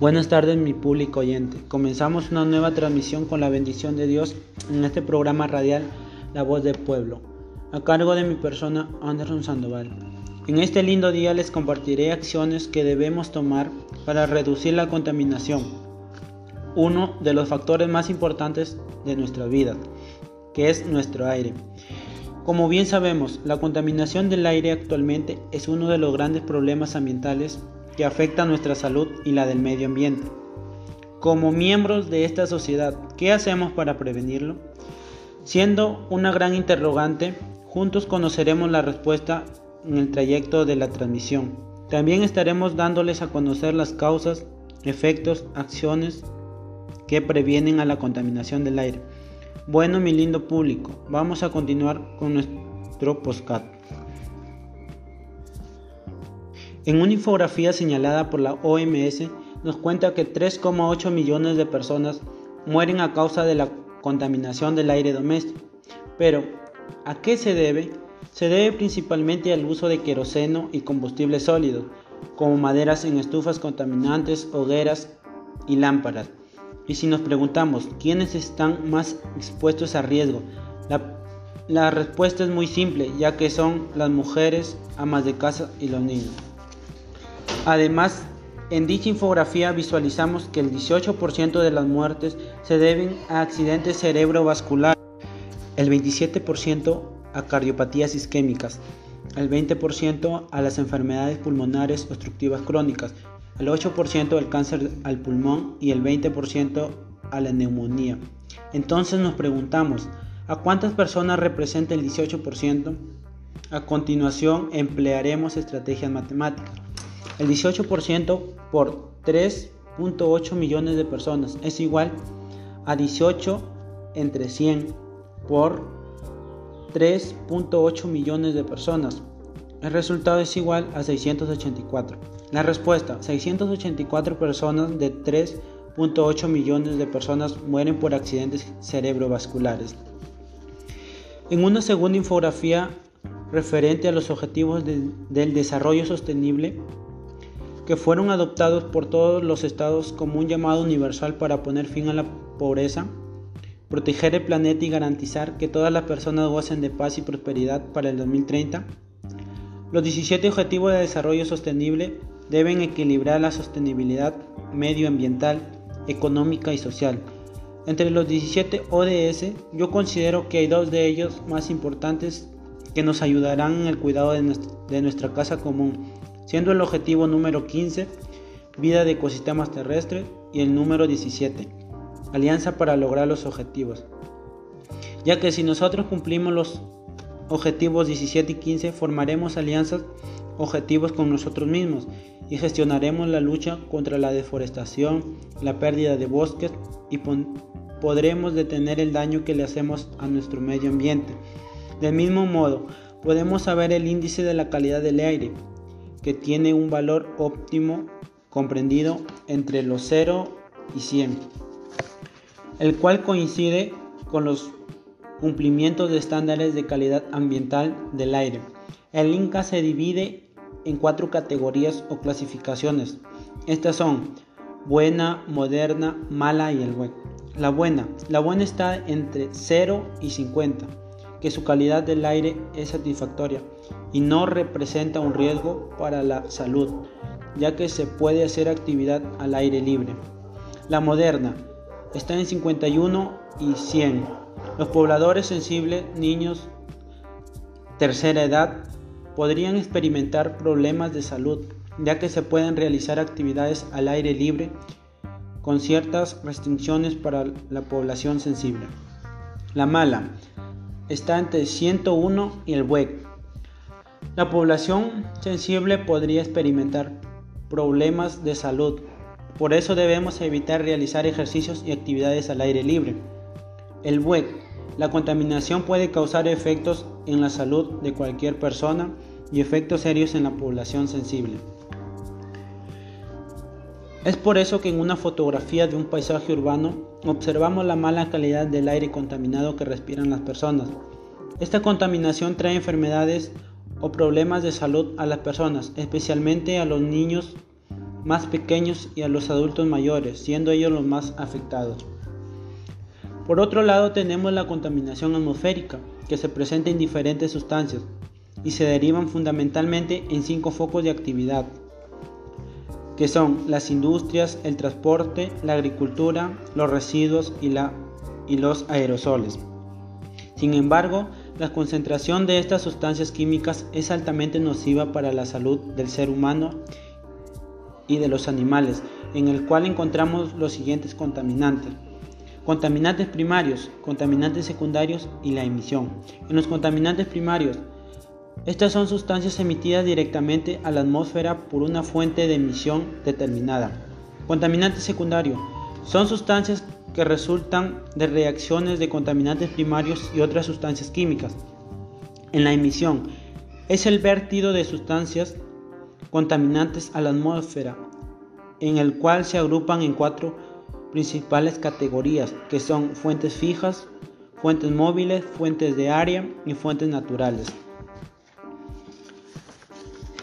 Buenas tardes mi público oyente. Comenzamos una nueva transmisión con la bendición de Dios en este programa radial La Voz del Pueblo, a cargo de mi persona Anderson Sandoval. En este lindo día les compartiré acciones que debemos tomar para reducir la contaminación, uno de los factores más importantes de nuestra vida, que es nuestro aire. Como bien sabemos, la contaminación del aire actualmente es uno de los grandes problemas ambientales que afecta nuestra salud y la del medio ambiente. Como miembros de esta sociedad, ¿qué hacemos para prevenirlo? Siendo una gran interrogante, juntos conoceremos la respuesta en el trayecto de la transmisión. También estaremos dándoles a conocer las causas, efectos, acciones que previenen a la contaminación del aire. Bueno, mi lindo público, vamos a continuar con nuestro postcat. En una infografía señalada por la OMS nos cuenta que 3,8 millones de personas mueren a causa de la contaminación del aire doméstico. Pero, ¿a qué se debe? Se debe principalmente al uso de queroseno y combustibles sólidos, como maderas en estufas contaminantes, hogueras y lámparas. Y si nos preguntamos quiénes están más expuestos a riesgo, la, la respuesta es muy simple, ya que son las mujeres, amas de casa y los niños. Además, en dicha infografía visualizamos que el 18% de las muertes se deben a accidentes cerebrovasculares, el 27% a cardiopatías isquémicas, el 20% a las enfermedades pulmonares obstructivas crónicas, el 8% al cáncer al pulmón y el 20% a la neumonía. Entonces nos preguntamos, ¿a cuántas personas representa el 18%? A continuación emplearemos estrategias matemáticas. El 18% por 3.8 millones de personas es igual a 18 entre 100 por 3.8 millones de personas. El resultado es igual a 684. La respuesta, 684 personas de 3.8 millones de personas mueren por accidentes cerebrovasculares. En una segunda infografía referente a los objetivos del desarrollo sostenible, que fueron adoptados por todos los estados como un llamado universal para poner fin a la pobreza, proteger el planeta y garantizar que todas las personas gocen de paz y prosperidad para el 2030. Los 17 Objetivos de Desarrollo Sostenible deben equilibrar la sostenibilidad medioambiental, económica y social. Entre los 17 ODS, yo considero que hay dos de ellos más importantes que nos ayudarán en el cuidado de nuestra, casa común siendo el objetivo número 15 vida de ecosistemas terrestres y el número 17 alianza para lograr los objetivos. Ya que si nosotros cumplimos los objetivos 17 y 15 formaremos alianzas objetivos con nosotros mismos y gestionaremos la lucha contra la deforestación, la pérdida de bosques y podremos detener el daño que le hacemos a nuestro medio ambiente. Del mismo modo, podemos saber el índice de la calidad del aire, que tiene un valor óptimo comprendido entre los 0 y 100, el cual coincide con los cumplimientos de estándares de calidad ambiental del aire. El INCA se divide en cuatro categorías o clasificaciones. Estas son buena, moderna, mala y el buen. La buena. La buena está entre 0 y 50 que su calidad del aire es satisfactoria y no representa un riesgo para la salud, ya que se puede hacer actividad al aire libre. La moderna está en 51 y 100. Los pobladores sensibles, niños, tercera edad, podrían experimentar problemas de salud, ya que se pueden realizar actividades al aire libre con ciertas restricciones para la población sensible. La mala está entre 101 y el WEC. La población sensible podría experimentar problemas de salud, por eso debemos evitar realizar ejercicios y actividades al aire libre. El WEC. La contaminación puede causar efectos en la salud de cualquier persona y efectos serios en la población sensible. Es por eso que en una fotografía de un paisaje urbano observamos la mala calidad del aire contaminado que respiran las personas. Esta contaminación trae enfermedades o problemas de salud a las personas, especialmente a los niños más pequeños y a los adultos mayores, siendo ellos los más afectados. Por otro lado tenemos la contaminación atmosférica, que se presenta en diferentes sustancias y se derivan fundamentalmente en cinco focos de actividad, que son las industrias, el transporte, la agricultura, los residuos y, la, y los aerosoles. Sin embargo, la concentración de estas sustancias químicas es altamente nociva para la salud del ser humano y de los animales, en el cual encontramos los siguientes contaminantes. Contaminantes primarios, contaminantes secundarios y la emisión. En los contaminantes primarios, estas son sustancias emitidas directamente a la atmósfera por una fuente de emisión determinada. Contaminantes secundarios son sustancias que resultan de reacciones de contaminantes primarios y otras sustancias químicas. En la emisión es el vertido de sustancias contaminantes a la atmósfera, en el cual se agrupan en cuatro principales categorías, que son fuentes fijas, fuentes móviles, fuentes de área y fuentes naturales.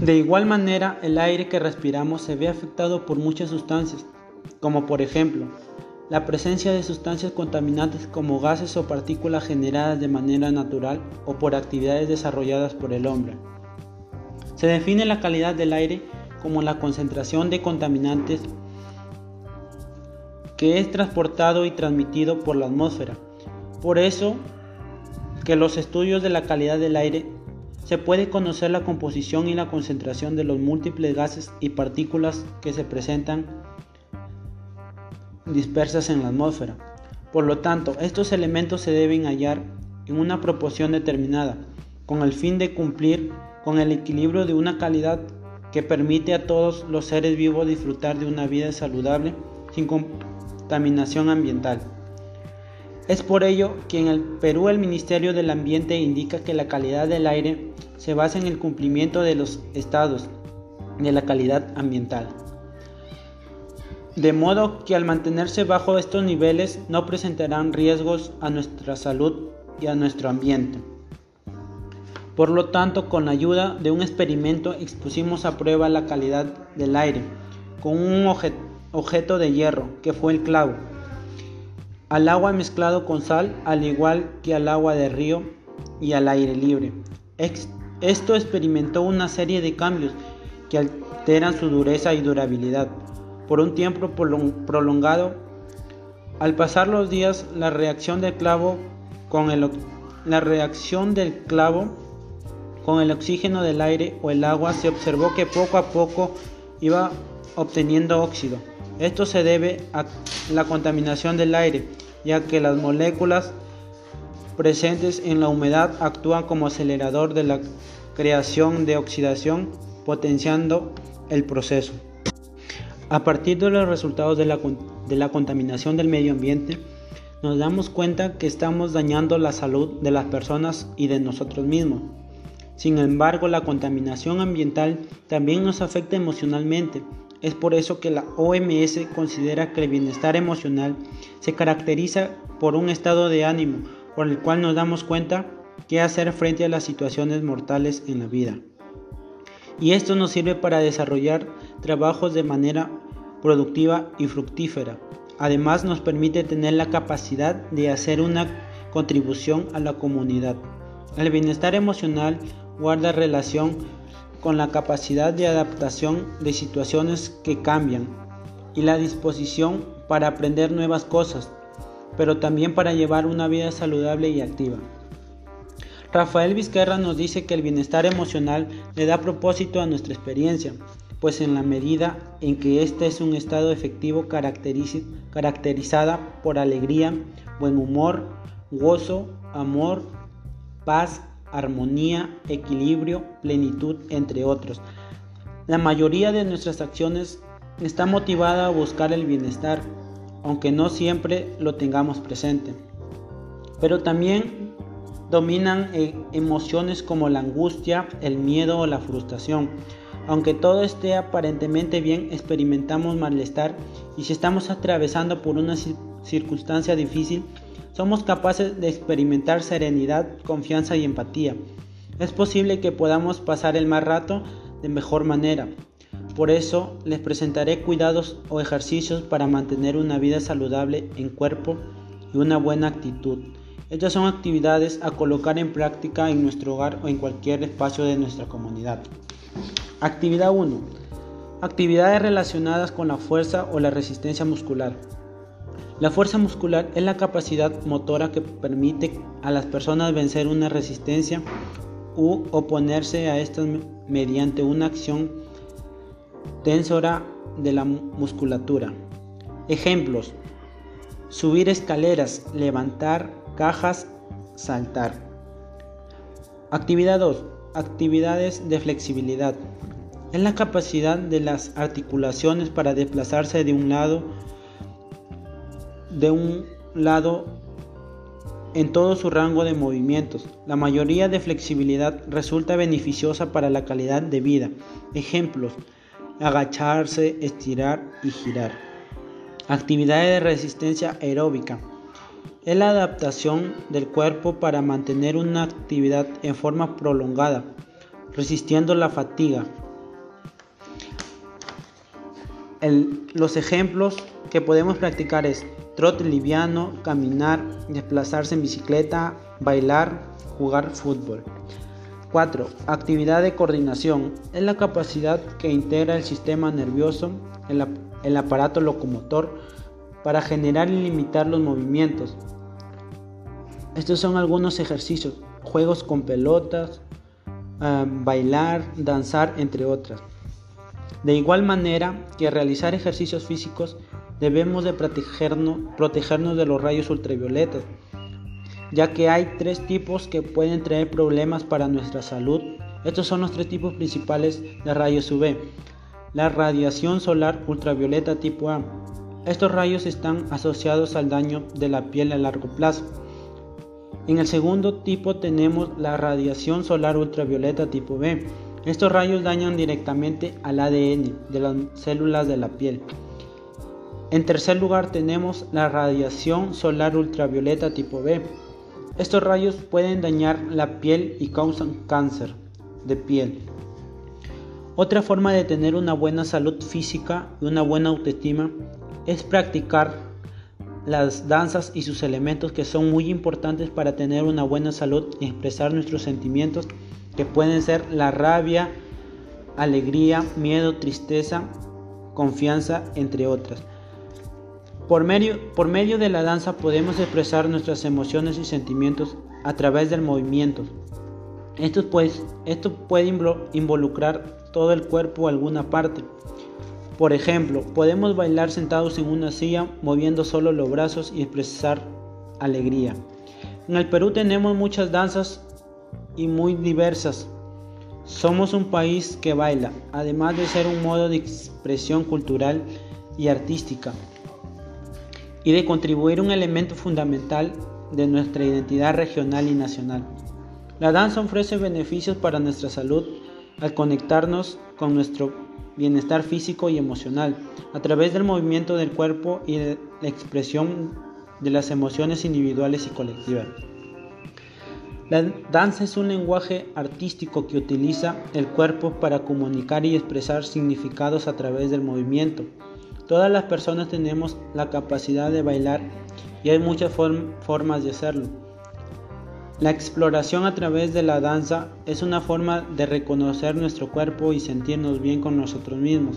De igual manera, el aire que respiramos se ve afectado por muchas sustancias, como por ejemplo, la presencia de sustancias contaminantes como gases o partículas generadas de manera natural o por actividades desarrolladas por el hombre. Se define la calidad del aire como la concentración de contaminantes que es transportado y transmitido por la atmósfera. Por eso que los estudios de la calidad del aire se puede conocer la composición y la concentración de los múltiples gases y partículas que se presentan dispersas en la atmósfera. Por lo tanto, estos elementos se deben hallar en una proporción determinada, con el fin de cumplir con el equilibrio de una calidad que permite a todos los seres vivos disfrutar de una vida saludable sin contaminación ambiental. Es por ello que en el Perú el Ministerio del Ambiente indica que la calidad del aire se basa en el cumplimiento de los estados de la calidad ambiental. De modo que al mantenerse bajo estos niveles no presentarán riesgos a nuestra salud y a nuestro ambiente. Por lo tanto, con la ayuda de un experimento expusimos a prueba la calidad del aire con un objeto de hierro, que fue el clavo, al agua mezclado con sal, al igual que al agua de río y al aire libre. Esto experimentó una serie de cambios que alteran su dureza y durabilidad por un tiempo prolongado. Al pasar los días, la reacción del clavo con el, la reacción del clavo con el oxígeno del aire o el agua se observó que poco a poco iba obteniendo óxido. Esto se debe a la contaminación del aire, ya que las moléculas presentes en la humedad actúan como acelerador de la creación de oxidación, potenciando el proceso. A partir de los resultados de la, de la contaminación del medio ambiente, nos damos cuenta que estamos dañando la salud de las personas y de nosotros mismos. Sin embargo, la contaminación ambiental también nos afecta emocionalmente. Es por eso que la OMS considera que el bienestar emocional se caracteriza por un estado de ánimo por el cual nos damos cuenta qué hacer frente a las situaciones mortales en la vida. Y esto nos sirve para desarrollar trabajos de manera productiva y fructífera. Además nos permite tener la capacidad de hacer una contribución a la comunidad. El bienestar emocional guarda relación con la capacidad de adaptación de situaciones que cambian y la disposición para aprender nuevas cosas, pero también para llevar una vida saludable y activa. Rafael Vizquerra nos dice que el bienestar emocional le da propósito a nuestra experiencia, pues en la medida en que este es un estado efectivo caracterizada por alegría, buen humor, gozo, amor, paz, armonía, equilibrio, plenitud, entre otros. La mayoría de nuestras acciones está motivada a buscar el bienestar, aunque no siempre lo tengamos presente. Pero también dominan eh, emociones como la angustia, el miedo o la frustración. Aunque todo esté aparentemente bien, experimentamos malestar y si estamos atravesando por una circunstancia difícil, somos capaces de experimentar serenidad, confianza y empatía. Es posible que podamos pasar el más rato de mejor manera. Por eso les presentaré cuidados o ejercicios para mantener una vida saludable en cuerpo y una buena actitud. Estas son actividades a colocar en práctica en nuestro hogar o en cualquier espacio de nuestra comunidad. Actividad 1. Actividades relacionadas con la fuerza o la resistencia muscular. La fuerza muscular es la capacidad motora que permite a las personas vencer una resistencia u oponerse a estas mediante una acción tensora de la musculatura. Ejemplos. Subir escaleras, levantar cajas, saltar. Actividad 2. Actividades de flexibilidad. Es la capacidad de las articulaciones para desplazarse de un lado de un lado en todo su rango de movimientos. La mayoría de flexibilidad resulta beneficiosa para la calidad de vida. Ejemplos: agacharse, estirar y girar. Actividades de resistencia aeróbica. Es la adaptación del cuerpo para mantener una actividad en forma prolongada, resistiendo la fatiga. los ejemplos que podemos practicar es trote liviano, caminar, desplazarse en bicicleta, bailar, jugar fútbol. 4. Actividad de coordinación. Es la capacidad que integra el sistema nervioso, el, el aparato locomotor, para generar y limitar los movimientos. Estos son algunos ejercicios, juegos con pelotas, ah, bailar, danzar, entre otras. De igual manera que realizar ejercicios físicos debemos de protegernos, protegernos de los rayos ultravioletas, ya que hay tres tipos que pueden traer problemas para nuestra salud. Estos son los tres tipos principales de rayos UV. La radiación solar ultravioleta tipo A. Estos rayos están asociados al daño de la piel a largo plazo. En el segundo tipo tenemos la radiación solar ultravioleta tipo B. Estos rayos dañan directamente al ADN de las células de la piel. En tercer lugar tenemos la radiación solar ultravioleta tipo B. Estos rayos pueden dañar la piel y causan cáncer de piel. Otra forma de tener una buena salud física y una buena autoestima es practicar las danzas y sus elementos que son muy importantes para tener una buena salud y expresar nuestros sentimientos que pueden ser la rabia, alegría, miedo, tristeza, confianza, entre otras. Por medio, por medio de la danza podemos expresar nuestras emociones y sentimientos a través del movimiento. Esto, pues, esto puede involucrar todo el cuerpo o alguna parte. Por ejemplo, podemos bailar sentados en una silla moviendo solo los brazos y expresar alegría. En el Perú tenemos muchas danzas y muy diversas. Somos un país que baila, además de ser un modo de expresión cultural y artística y de contribuir un elemento fundamental de nuestra identidad regional y nacional. La danza ofrece beneficios para nuestra salud al conectarnos con nuestro bienestar físico y emocional a través del movimiento del cuerpo y de la expresión de las emociones individuales y colectivas. La danza es un lenguaje artístico que utiliza el cuerpo para comunicar y expresar significados a través del movimiento. Todas las personas tenemos la capacidad de bailar y hay muchas formas de hacerlo. La exploración a través de la danza es una forma de reconocer nuestro cuerpo y sentirnos bien con nosotros mismos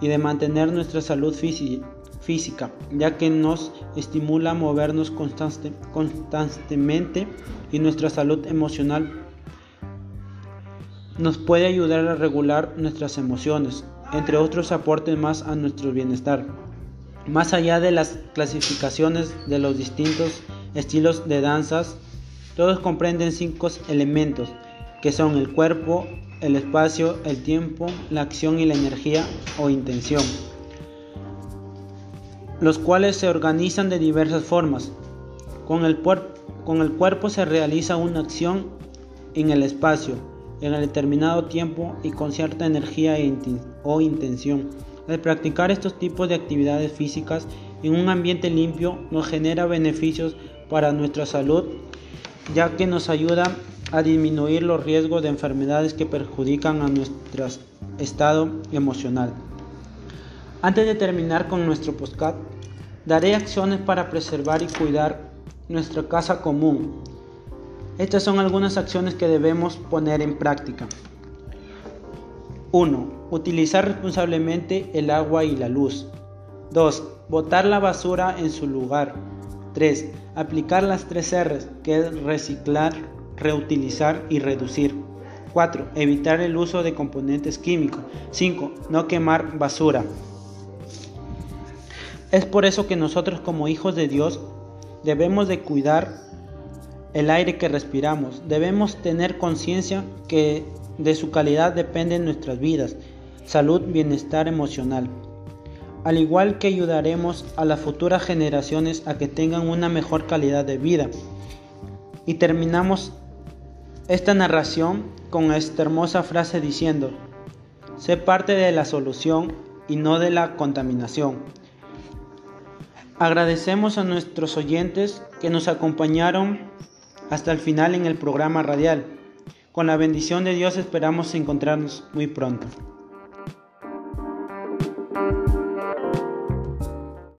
y de mantener nuestra salud física, ya que nos estimula a movernos constantemente y nuestra salud emocional nos puede ayudar a regular nuestras emociones, entre otros aportes más a nuestro bienestar. Más allá de las clasificaciones de los distintos estilos de danzas, todos comprenden cinco elementos, que son el cuerpo, el espacio, el tiempo, la acción y la energía o intención, los cuales se organizan de diversas formas. Con el, con el cuerpo se realiza una acción en el espacio, en el determinado tiempo y con cierta energía e o intención. Al practicar estos tipos de actividades físicas en un ambiente limpio nos genera beneficios para nuestra salud, ya que nos ayuda a disminuir los riesgos de enfermedades que perjudican a nuestras estado emocional. Antes de terminar con nuestro podcast, daré acciones para preservar y cuidar nuestra casa común. Estas son algunas acciones que debemos poner en práctica. 1. Utilizar responsablemente el agua y la luz. 2. Botar la basura en su lugar. 3. Aplicar las tres R's, que es reciclar, reutilizar y reducir. 4. Evitar el uso de componentes químicos. 5. No quemar basura. Es por eso que nosotros como hijos de Dios debemos de cuidar el aire que respiramos. Debemos tener conciencia que de su calidad dependen nuestras vidas, salud, bienestar emocional al igual que ayudaremos a las futuras generaciones a que tengan una mejor calidad de vida. Y terminamos esta narración con esta hermosa frase diciendo, sé parte de la solución y no de la contaminación. Agradecemos a nuestros oyentes que nos acompañaron hasta el final en el programa radial. Con la bendición de Dios esperamos encontrarnos muy pronto.